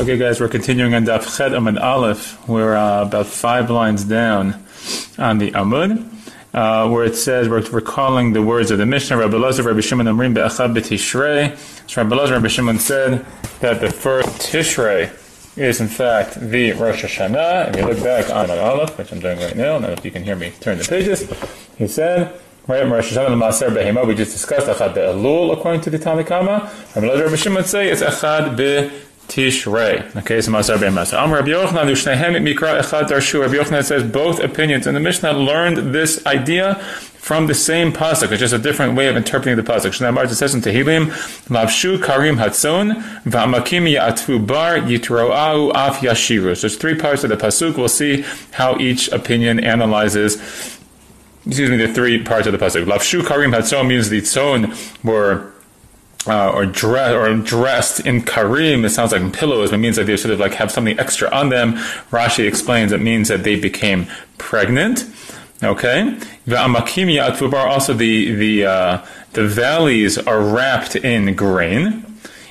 Okay, guys, we're continuing on Daf Chet Amud Aleph. We're uh, about five lines down on the Amud, uh, where it says we're recalling the words of the Mishnah. Rabbi Lazar, Rabbi Shimon Amrim be'achad b'tishrei. So Rabbi Lazar, Rabbi Shimon said that the first Tishrei is in fact the Rosh Hashanah. If you look back on Amud Aleph, which I'm doing right now, I if you can hear me turn the pages, he said. Right, Rosh Hashanah Behema, we just discussed Achad Be'elul according to the Tanakama. Rabbi Lazar Rabbi Shimon say it's Achad Be Tishrei. Okay, so Masar ben Masar. Amr Rabbi Yochanan, Ushnehem Mikra Echad Darshu. Rabbi Yochanan says both opinions, and the Mishnah learned this idea from the same pasuk. It's just a different way of interpreting the pasuk. Shnei it says in Tehillim, Lavshu Karim Hatzon, V'amakim Ya'atfu Bar Yitro'au Af Yashiru. So there's three parts of the pasuk. We'll see how each opinion analyzes excuse me, the three parts of the pasuk. Lavshu Karim Hatzon means the tzon were uh, or dress or dressed in karim. It sounds like pillows, but it means that they sort of like have something extra on them. Rashi explains it means that they became pregnant. Okay, the also the the uh, the valleys are wrapped in grain.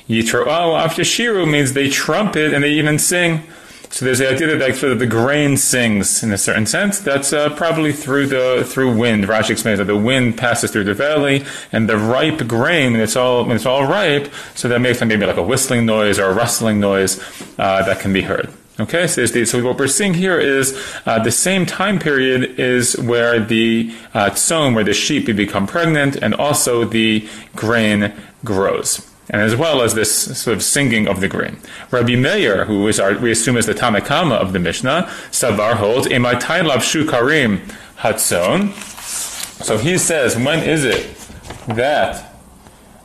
Yitro'au after means they trumpet and they even sing. So there's the idea that the grain sings in a certain sense. That's uh, probably through the through wind. Rashi explains that the wind passes through the valley, and the ripe grain, when it's all it's all ripe, so that makes maybe like a whistling noise or a rustling noise uh, that can be heard. Okay, so, the, so, what we're seeing here is uh, the same time period is where the uh, tzon, where the sheep become pregnant, and also the grain grows and as well as this sort of singing of the grain. Rabbi Meir, who is our, we assume is the Tanakama of the Mishnah, Savar holds, Emaitai lavshu karim hatzon. So he says, when is it that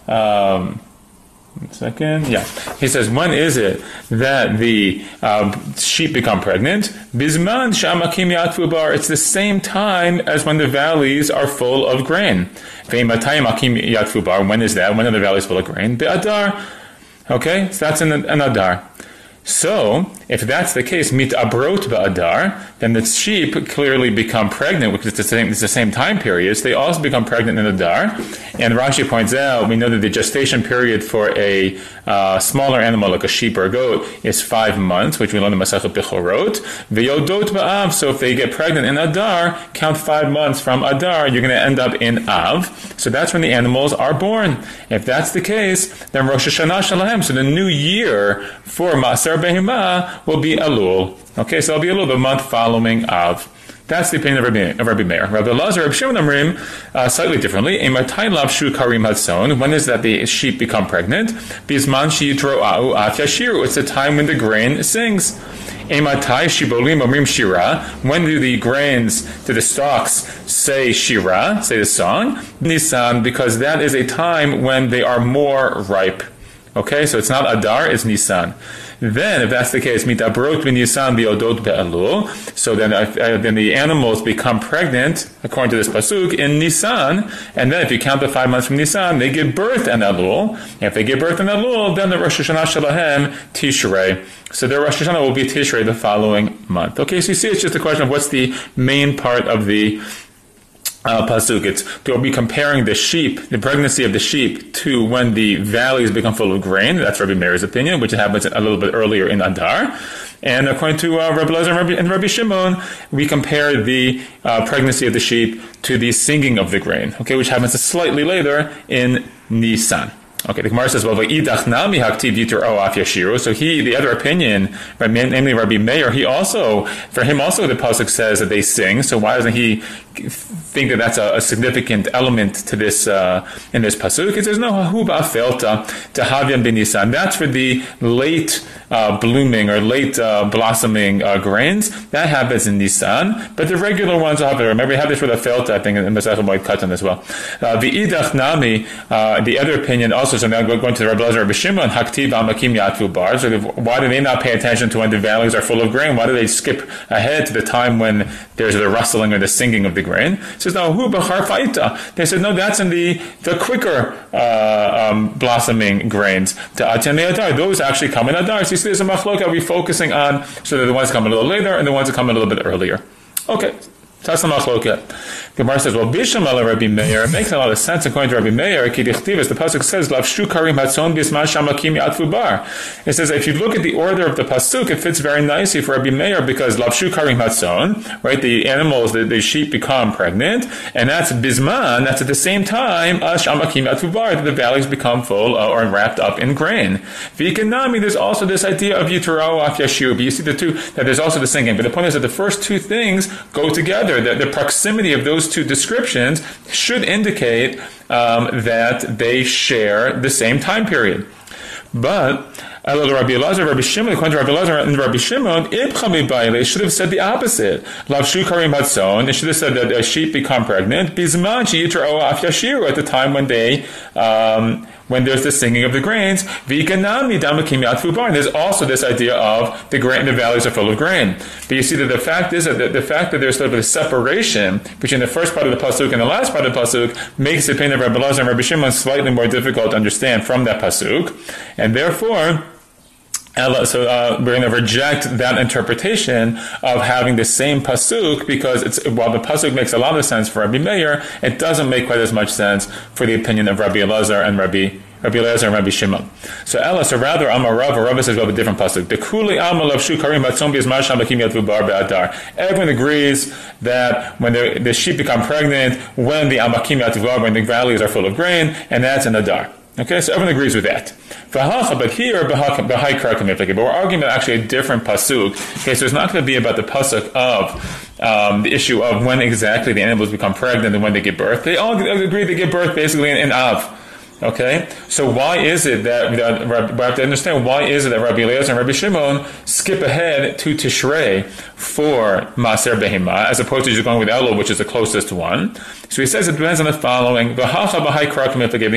um, second. Yeah. He says, when is it that the uh, sheep become pregnant? Bisman shamakim yatvu bar. It's the same time as when the valleys are full of grain. When is that? When are the valleys full of grain? Be'adar. Okay, so that's in, an Adar. So, if that's the case, mit abrot ba'adar, then the sheep clearly become pregnant, because it's the same, it's the same time periods. They also become pregnant in Adar. And Rashi points out, we know that the gestation period for a uh, smaller animal like a sheep or a goat is five months, which we learn in Masachet Bechorot. V'yodot ba'av, so if they get pregnant in Adar, count five months from Adar, you're going to end up in Av. So that's when the animals are born. If that's the case, then Rosh Hashanah Shalahem, so the new year for Maser Behima will be Elul. Okay, so it'll be Elul, the month following Av. That's the opinion of Rabbi, of Rabbi Meir. Rabbi Lazar, Rabbi Shimon Amrim, uh, slightly differently. When is that the sheep become pregnant? Bisman. It's the time when the grain sings. When do the grains, do the stalks say Shira, say the song? Nisan, because that is a time when they are more ripe. Okay, so it's not Adar, it's Nisan. Then, if that's the case, mitabrot bin yisan biodot be'alul. So then, uh, then the animals become pregnant, according to this pasuk, in Nisan. And then, if you count the five months from Nisan, they give birth in Elul. And if they give birth in Elul, then the Rosh Hashanah Shalahem Tishrei. So their Rosh Hashanah will be Tishrei the following month. Okay, so you see, it's just a question of what's the main part of the uh, pasuk. It's they'll be comparing the sheep, the pregnancy of the sheep, to when the valleys become full of grain. That's Rabbi Meir's opinion, which happens a little bit earlier in Adar. And according to uh, Rabbi Lezer and Rabbi, and Rabbi Shimon, we compare the uh, pregnancy of the sheep to the singing of the grain, okay, which happens slightly later in Nisan. Okay, the Gemara says, well, v'idach nami haktiv yitur af yashiru. So he, the other opinion, namely Rabbi Meir, he also, for him also the pasuk says that they sing. So why doesn't he think that that's a, a significant element to this uh, in this pasuk? It says no hahuba felta tahavian benisan. That's for the late uh, blooming or late uh, blossoming uh, grains. That happens in Nisan, but the regular ones will it. Remember, we have this for the felta, I think, in Masechet Moed Katan as well. Uh, the idach nami, uh, the other opinion also so now going to the Lezer Rabbi Shimon, Haktiv Amakim Yatvu Bar. So why do they not pay attention to when the valleys are full of grain? Why do they skip ahead to the time when there's the rustling or the singing of the grain? It says no, Hu Faita. They said no, that's in the the quicker uh, um, blossoming grains. To Adar, those actually come in Adar. So you see, there's a machloka. We're focusing on so that the ones come a little later and the ones that come a little bit earlier. Okay. That's the. Gemara says, well, Bisham ala Rabbi Meir, it makes a lot of sense according to Rabbi Meir, ki dichtiv, the pasuk says, lavshu karim hatzon bisma shamakim yatfu bar. It says, if you look at the order of the pasuk, it fits very nicely for Rabbi Meir because lavshu karim hatzon, right, the animals, the, the sheep become pregnant, and that's bisman, that's at the same time, shamakim yatfu bar, the valleys become full uh, or wrapped up in grain. Vikanami, there's also this idea of yitarao yashub. You see the two, that there's also the singing, but the point is that the first two things go together. The, the proximity of those two descriptions should indicate um, that they share the same time period. But Rabbi Elazar, Rabbi Shimon, according to Rabbi Elazar and Rabbi Shimon, they should have said the opposite. Lavshu karim hatzon, they should have said that a sheep become pregnant. Bizman af yashiru, at the time when they, um, when there's the singing of the grains. Vikanami damakim yatfu There's also this idea of the grain, the valleys are full of grain. But you see that the fact is that the, the fact that there's sort of a separation between the first part of the pasuk and the last part of the pasuk makes the pain of Rabbi Elazar and Rabbi Shimon slightly more difficult to understand from that pasuk, and therefore so uh, we're going to reject that interpretation of having the same pasuk because it's while the pasuk makes a lot of sense for Rabbi Meir, it doesn't make quite as much sense for the opinion of Rabbi Elazar and Rabbi Rabbi Elazar and Rabbi Shimon. So Ella, so rather Amar Rav, Rav says well a different pasuk. The Kuli of is. Everyone agrees that when the, the sheep become pregnant, when the Amakim Yatvu when the valleys are full of grain, and that's in Adar. Okay, so everyone agrees with that. But here, but we're arguing about actually a different pasuk. Okay, so it's not going to be about the pasuk of um, the issue of when exactly the animals become pregnant and when they give birth. They all agree they give birth basically in, in Av. Okay, so why is it that we have to understand why is it that Rabbi Eliezer and Rabbi Shimon skip ahead to Tishrei for Maser Behima as opposed to just going with Elul, which is the closest one? So he says it depends on the following.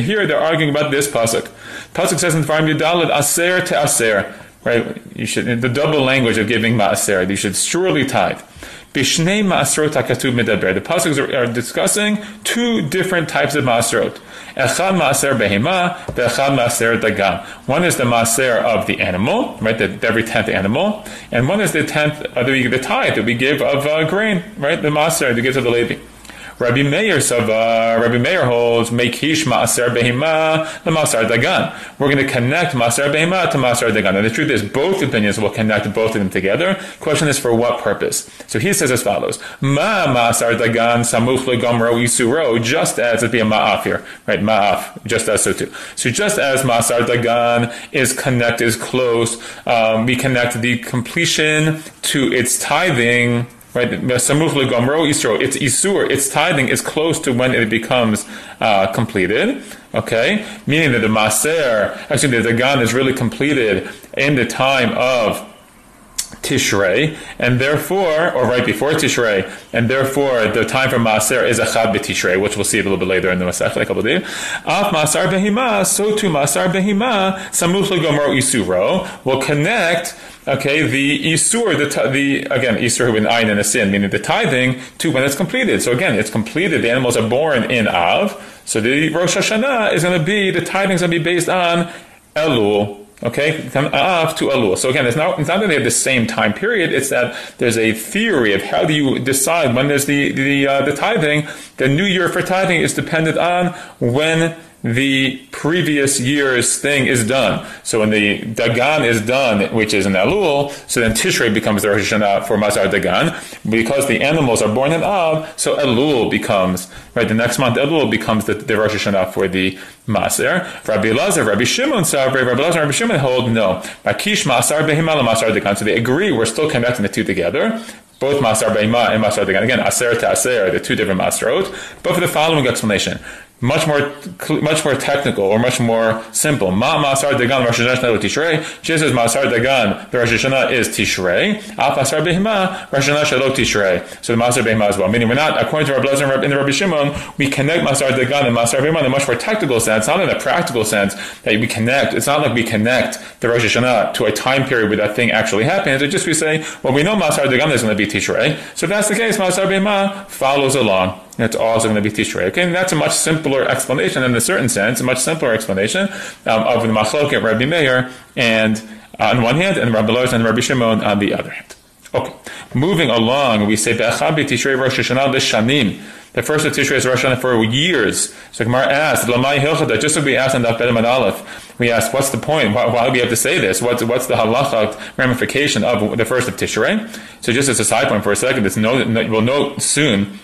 Here they're arguing about this pasuk. Pasuk says in Farim Yudalit Aser to Aser. Right, you should the double language of giving Maaser. You should surely tithe. HaKatuv Medaber. The pasuk are, discussing two different types of Maasrot. Echad Maaser Behema, Echad Maaser Dagam. One is the Maaser of the animal, right, the, every tenth animal, and one is the tenth, uh, the, the tithe that we give of uh, grain, right, the Maaser that gives to the Levi. Rabbi Meir Sava, Rabbi Meir holds Mekish Maaser Behima the Masar Dagan. We're going to connect Masar Behima to Masar Dagan. And the truth is, both opinions will connect both of them together. Question is for what purpose? So he says as follows: Ma Masar Dagan Samuch Legomro Isuro, just as it be a Ma'af here, right? Ma'af, just as so too. So just as Masar Dagan is connected, is close, um, we connect the completion to its tithing right? Samuch legomro isro. It's isur. Its tithing is close to when it becomes uh, completed. Okay, meaning that the maser, actually the dagan is really completed in the time of Tishrei, and therefore, or right before Tishrei, and therefore the time for Maser is a Achad B'Tishrei, which we'll see a little bit later in the Masech, like a couple of days. Af Masar Behima, so to Masar Behima, Samuch Legomro Isuro, will connect okay, the isur, the, the again isur an ayin and a sin, meaning the tithing to when it's completed. So again, it's completed. The animals are born in Av. So the Rosh Hashanah is going to be the tithing is going to be based on Elul. Okay, Av to Elul. So again, it's not, it's not that they have the same time period. It's that there's a theory of how do you decide when there's the the uh, the tithing. The new year for tithing is dependent on when the previous year's thing is done. So when the Dagan is done, which is an Elul, so then Tishrei becomes the Rosh Hashanah for Mazar Dagan. Because the animals are born in Av, so Elul becomes, right, the next month Elul becomes the, the Rosh Hashanah for the Maser. Rabbi Lazar, Rabbi Shimon, Rabbi Lazar, Rabbi Shimon hold no. Makish Masar Behimala Masar Dagan. So they agree, we're still connecting the two together both Masar Beima and Masar Dagan. Again, Aser to Aser, the two different Masarot, but for the following explanation much more much more technical or much more simple. Ma Masar Dagan Rosh Hashanah Tishrei. She says Masar Dagan the Rosh Hashanah is Tishrei. Af Masar Behima Rosh Hashanah Tishrei. So the Masar Behima as well. Meaning we're not according to our Blazer in the Rabbi Shimon we connect Masar Dagan and Masar Behima in a much more technical sense, not in a practical sense that we connect. It's not like we connect the Rosh Hashanah to a time period where that thing actually happens. It's just we say well we know Masar Dagan is going to be Tishrei. So if that's the case, Masar Behima follows along. It's also going to be Tishrei. Okay, and that's a much simpler explanation in a certain sense, a much simpler explanation um, of the Machlok at Rabbi Meir and uh, on one hand, and Rabbi Lois and Rabbi Shimon on the other hand. Okay, moving along, we say Be'achad Tishrei Rosh Hashanah Shanim. The first of Tishrei is Rosh Hashanah for years. So Gemara asked, Lamai Hilchada, just as we asked in Daf Bedam Aleph, we asked, what's the point? Why, why, do we have to say this? What's, what's the halacha ramification of the first of Tishrei? So just as a side point for a second, it's no, we'll note soon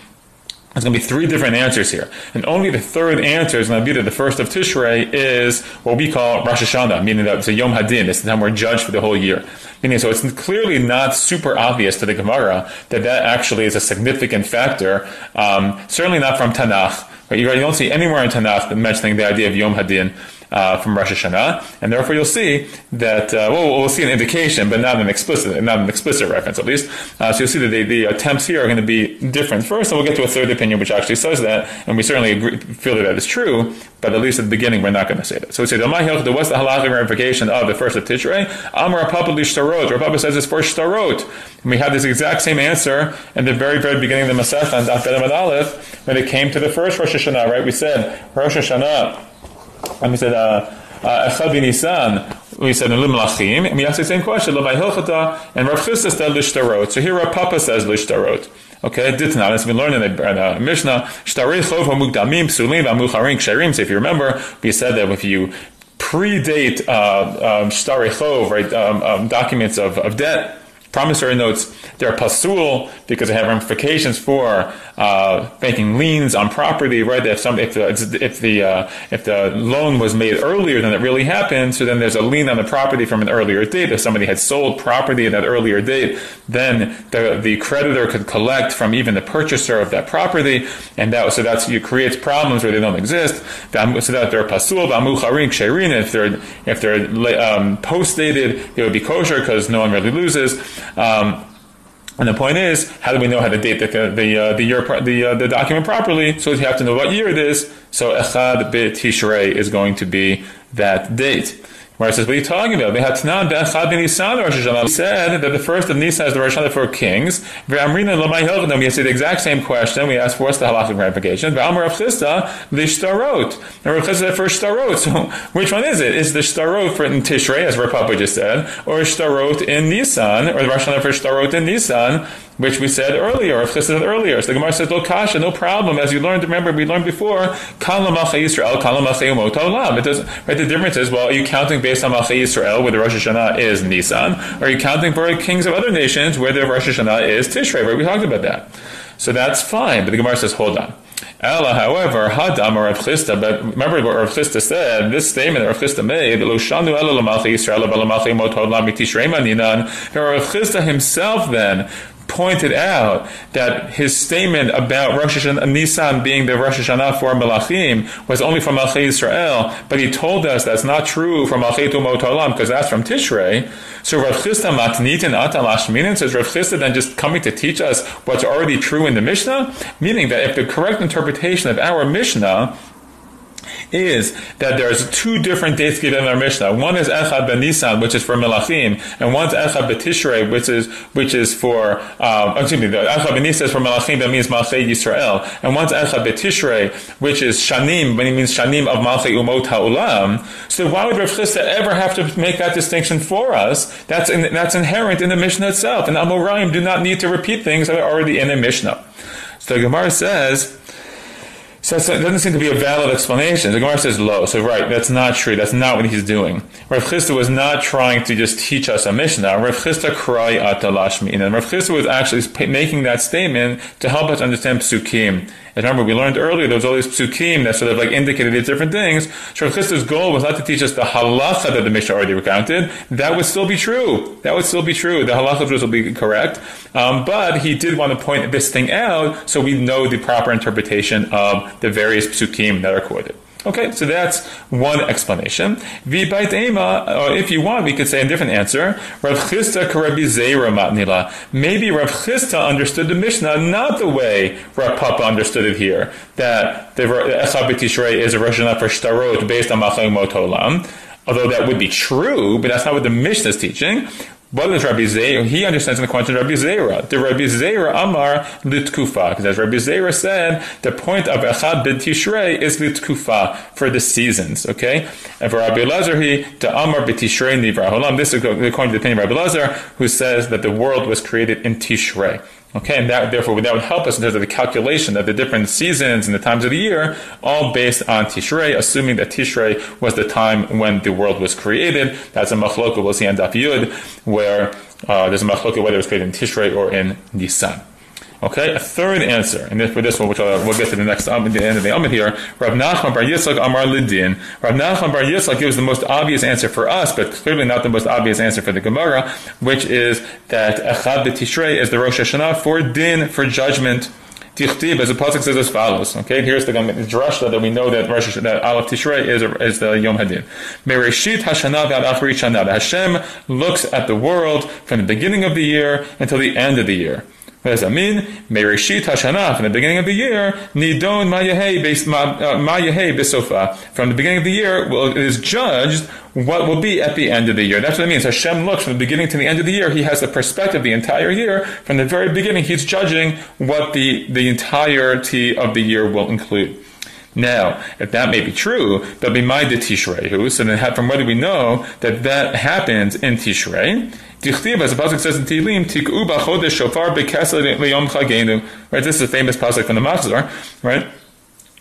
there's going to be three different answers here. And only the third answer is going to be that the first of Tishrei is what we call Rosh Hashanah, meaning that it's a Yom Hadin. It's the time we're judged for the whole year. Meaning, so it's clearly not super obvious to the Gemara that that actually is a significant factor. Um, certainly not from Tanakh. Right? You, don't see anywhere in Tanakh mentioning the idea of Yom Hadin uh, from Rosh Hashanah, and therefore you'll see that uh, well, we'll see an indication, but not an explicit, not an explicit reference at least. Uh, so you'll see that the, the, attempts here are going to be different first, and we'll get to a third opinion which actually says that, and we certainly agree, feel that that is true, but at least at the beginning we're not going to say that. So we say the what's the halachic ramification of the first of Tishrei? Amar Papa Shtarot. Papa says it's for Shtarot. And we have this exact same answer in the very, very beginning of the Masech and Daf Aleph when it came to the first Rosh Hashanah, right? We said Rosh Hashanah and we said, uh, uh, Echad Nisan, we said in Limlachim, and we asked the same question, Lamai Hilchata, and Rav Chisda said Lishtarot. So here Rav Papa says Lishtarot. Okay, Ditna, as we learned in the, uh, Mishnah, Shtarei Chov Hamugdamim, Psulim, Amucharim, Ksherim. So if you remember, we said that if you predate uh, um, right, um, um, documents of, of debt, promissory notes, they're pasul because they have ramifications for uh, making liens on property, right? If some, if the, if the, uh, if the loan was made earlier than it really happened, so then there's a lien on the property from an earlier date. If somebody had sold property at that earlier date, then the, the creditor could collect from even the purchaser of that property, and that, so that's, you creates problems where they don't exist. So that they're pasul, v'amucharin, ksherin, if they're, if they're, um, post dated, it would be kosher because no one really loses. Um, and the point is, how do we know how to date the the uh, the year the uh, the document properly? So you have to know what year it is. So Echad Bit Tishrei is going to be that date. Where it says, what are you talking about? We said that the first of Nisan is the Rosh Hashanah for kings. We say the exact same question. We ask, what's the halachic ramification? Rav Chisda, the shtarot. And Rav for. So which one is it? Is the shtarot for in Tishrei, as Rav just said, or shtarot in Nisan, or the Rosh Hashanah for shtarot in Nisan? Which we said earlier, or said earlier. So the Gemara says, "Lo kasha, no problem." As you learned, remember we learned before, Kala Yisrael, Kala Umot Olam. It does. Right. The difference is, well, are you counting based on Malchay Yisrael, where the Rosh Hashanah is Nisan? Or are you counting for kings of other nations, where the Rosh Hashanah is Tishrei? Right. We talked about that. So that's fine. But the Gemara says, hold on. Ella, however, Hadam or Rav Chisda, but remember what Rav Chisda said, this statement that Rav Chisda made, Lo Shanu Ella Lamalchi Yisrael, Balamalchi Motod Lamiti Shreimaninan, Rav Chisda himself then pointed out that his statement about Rosh Hashanah, Nisan being the Rosh Hashanah for Melachim was only from Malchei Israel, but he told us that's not true from Malchei Tumot Olam because that's from Tishrei. So Rav Chisda matnitin atal says Rav Chisda then just coming to teach us what's already true in the Mishnah, meaning that if the correct interpretation of our Mishnah is that there's two different dates given in our Mishnah. One is Echad ben Nisan, which is for Melachim, and one's Echad betishrei, which is which is for um, excuse me, the Echad ben Nisan is for Melachim, that means Malchei Yisrael, and one's Echad betishrei, which is Shanim, when it means Shanim of Malchei Umot Ha'ulam. So why would Rav Chisda ever have to make that distinction for us? That's in, that's inherent in the Mishnah itself, and Amoraim do not need to repeat things that are already in the Mishnah. So the Gemara says. So it doesn't seem to be a valid explanation. The Gemara says low. So right, that's not true. That's not what he's doing. Rav Chisda was not trying to just teach us a Mishnah. Rav Chisda cry atalashmi. And Rav Chisda was actually making that statement to help us understand psukim and remember, we learned earlier there was all these psukim that sort of like indicated these different things. Rav Chisda's goal was not to teach us the halacha that the Mishnah already recounted. That would still be true. That would still be true. The halacha will be correct. Um, but he did want to point this thing out so we know the proper interpretation of the various psukim that are quoted. Okay, so that's one explanation. Ema, or if you want, we could say a different answer. Rav Chisda karabi zeira matnila. Maybe Rav Chisda understood the Mishnah not the way Rav Papa understood it here, that the Echad Tishrei is a Rosh for Shtarot based on Machayim Motolam. Although that would be true, but that's not what the Mishnah is teaching. What is Rabbi Zeira? He understands in the context of Rabbi Zeira. The Rabbi Zeira Amar litkufa, because as Rabbi Zeira said, the point of Echad bid Tishrei is litkufa for the seasons. Okay, and for Rabbi Lazar, he the Amar b'Tishrei nivra holam. This is according to the opinion of Rabbi Lazar, who says that the world was created in Tishrei. Okay, and that, therefore that would help us in terms of the calculation of the different seasons and the times of the year, all based on Tishrei, assuming that Tishrei was the time when the world was created. That's a machloka we'll see on Daf Yud, where uh, there's a machloka whether it was created in Tishrei or in Nisan. Okay, a third answer, and for this one, which I'll, we'll get to the next um, the end of the Amud here, Rav Nachman Bar Yitzchak Amar Lidin. Rav Nachman Bar Yitzchak gives the most obvious answer for us, but clearly not the most obvious answer for the Gemara, which is that Echad B'Tishrei is the Rosh Hashanah for din, for judgment. Tichtib, as the pasuk says as follows. Okay, here's the drasha that we know that Rosh that Aleph Tishrei is is the Yom Hadin. Mereshit Hashanah v'ad Achrit Shana. Hashem looks at the world from the beginning of the year until the end of the year. What does that mean? Mereshit Hashanah, from the beginning of the year, Nidon Ma'yahei uh, Besofa. From the beginning of the year, well, it is judged what will be at the end of the year. That's what it means. Hashem looks from the beginning to the end of the year. He has the perspective the entire year. From the very beginning, he's judging what the, the entirety of the year will include. Now, if that may be true, there'll be my de Tishrei. So then, from what do we know that that happens in Tishrei? Dichtiv, as the pasuk says in Tehillim, tik'u b'chodesh shofar leyom chagenu. Right, this is a famous pasuk from the Machzor, right?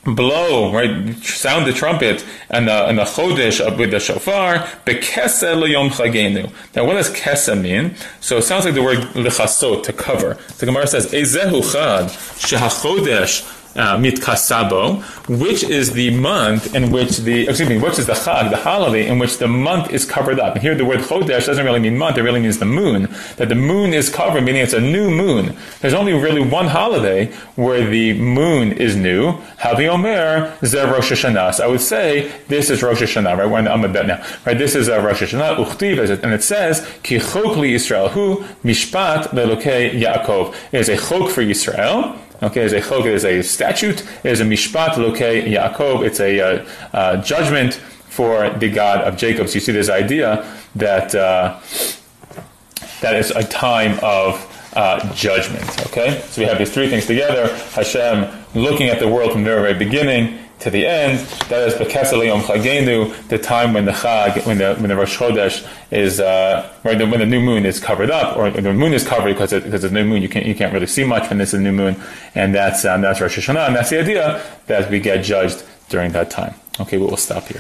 Blow, right? Sound the trumpet and the and the chodesh with the shofar bekesel leyom chagenu. Now, what does kesa mean? So it sounds like the word lechasot to cover. The Gemara says, "Ezehu chad shehachodesh." Uh, mitkasabo, which is the month in which the, excuse me, which is the chag, the holiday in which the month is covered up. And here the word chodesh doesn't really mean month, it really means the moon. That the moon is covered, meaning it's a new moon. There's only really one holiday where the moon is new. Havi Omer, Zer Rosh Hashanah. So I would say this is Rosh Hashanah, right? We're in the Amud Bet now. Right? This is uh, Rosh Hashanah, Uchtiv, and it says, Ki chok li Yisrael hu, mishpat lelokei Yaakov. It is a chok for Yisrael, Okay, as a chok, is a statute. Is a mishpat loke Yaakov. It's a uh, uh, judgment for the God of Jacob. So you see this idea that uh, that is a time of uh, judgment. Okay, so we have these three things together. Hashem looking at the world from the very beginning to the end. That is Bekesel Yom Chagenu, the time when the Chag, when the when the Rosh Chodesh is uh, right, when the new moon is covered up, or the moon is covered because it, because it's new moon, you can't you can't really see much when is a new moon, and that's um, that's Rosh Hashanah, and that's the idea that we get judged during that time. Okay, we will stop here.